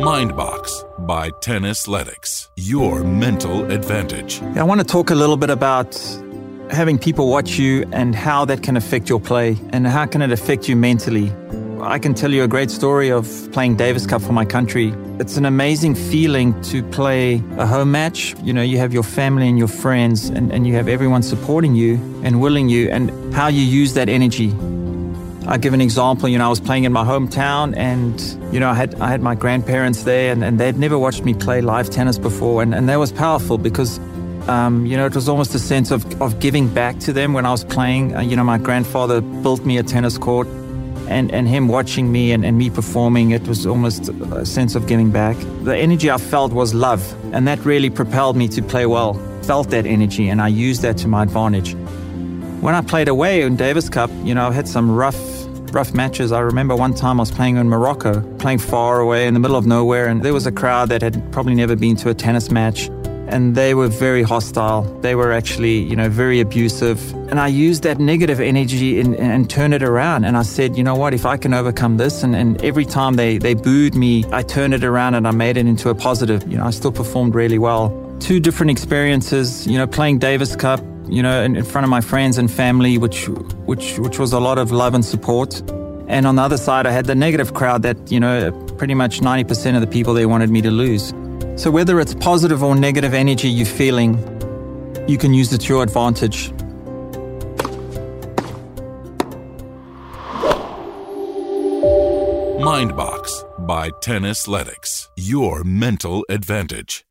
Mindbox by Tennis Tennisletics. Your mental advantage. I want to talk a little bit about having people watch you and how that can affect your play and how can it affect you mentally. I can tell you a great story of playing Davis Cup for my country. It's an amazing feeling to play a home match. You know, you have your family and your friends and, and you have everyone supporting you and willing you and how you use that energy I give an example. You know, I was playing in my hometown, and you know, I had I had my grandparents there, and, and they'd never watched me play live tennis before, and, and that was powerful because. Um, you know, it was almost a sense of, of giving back to them when I was playing. Uh, you know, my grandfather built me a tennis court, and, and him watching me and, and me performing, it was almost a sense of giving back. The energy I felt was love, and that really propelled me to play well. Felt that energy, and I used that to my advantage. When I played away in Davis Cup, you know, I had some rough rough matches. I remember one time I was playing in Morocco, playing far away in the middle of nowhere, and there was a crowd that had probably never been to a tennis match. And they were very hostile. They were actually, you know, very abusive. And I used that negative energy and, and turn it around. And I said, you know what, if I can overcome this, and, and every time they, they booed me, I turned it around and I made it into a positive. You know, I still performed really well. Two different experiences, you know, playing Davis Cup, you know, in, in front of my friends and family, which which which was a lot of love and support. And on the other side, I had the negative crowd that you know, pretty much 90% of the people they wanted me to lose. So whether it's positive or negative energy you're feeling, you can use it to your advantage. Mindbox by Tennisletics. Your mental advantage.